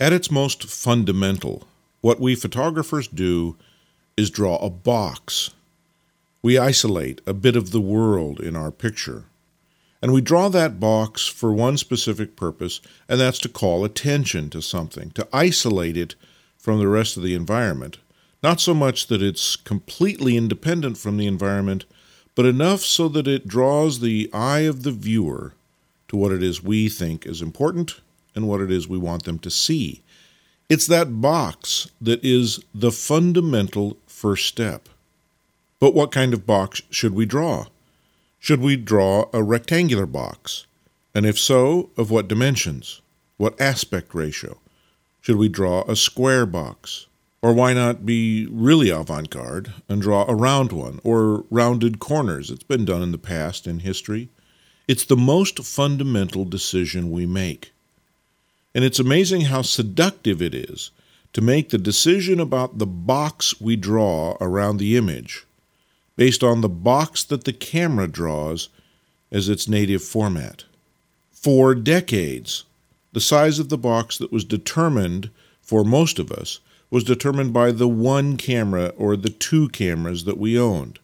At its most fundamental, what we photographers do is draw a box. We isolate a bit of the world in our picture. And we draw that box for one specific purpose, and that's to call attention to something, to isolate it from the rest of the environment. Not so much that it's completely independent from the environment, but enough so that it draws the eye of the viewer to what it is we think is important and what it is we want them to see. It's that box that is the fundamental first step. But what kind of box should we draw? Should we draw a rectangular box? And if so, of what dimensions? What aspect ratio? Should we draw a square box? Or why not be really avant garde and draw a round one or rounded corners? It's been done in the past in history. It's the most fundamental decision we make. And it's amazing how seductive it is to make the decision about the box we draw around the image based on the box that the camera draws as its native format. For decades, the size of the box that was determined for most of us was determined by the one camera or the two cameras that we owned.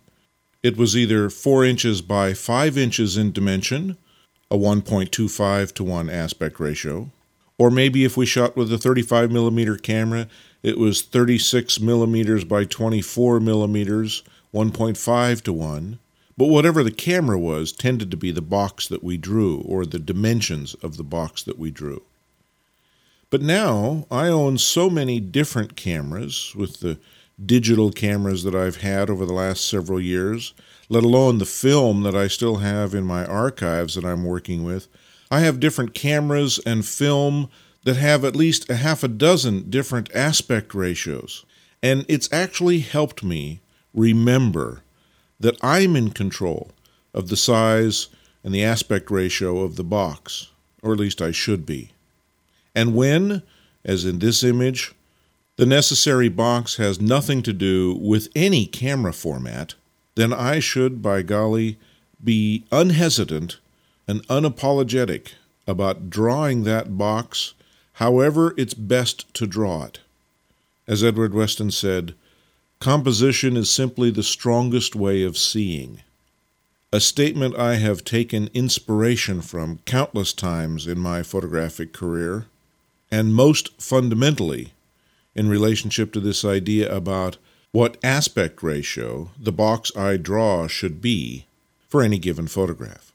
It was either 4 inches by 5 inches in dimension, a 1.25 to 1 aspect ratio, or maybe if we shot with a 35 millimeter camera, it was 36 millimeters by 24 millimeters, 1.5 to 1. But whatever the camera was tended to be the box that we drew, or the dimensions of the box that we drew. But now I own so many different cameras with the digital cameras that I've had over the last several years, let alone the film that I still have in my archives that I'm working with. I have different cameras and film that have at least a half a dozen different aspect ratios. And it's actually helped me remember that I'm in control of the size and the aspect ratio of the box, or at least I should be. And when, as in this image, the necessary box has nothing to do with any camera format, then I should, by golly, be unhesitant and unapologetic about drawing that box however it's best to draw it. As Edward Weston said, Composition is simply the strongest way of seeing. A statement I have taken inspiration from countless times in my photographic career, and most fundamentally in relationship to this idea about what aspect ratio the box I draw should be for any given photograph.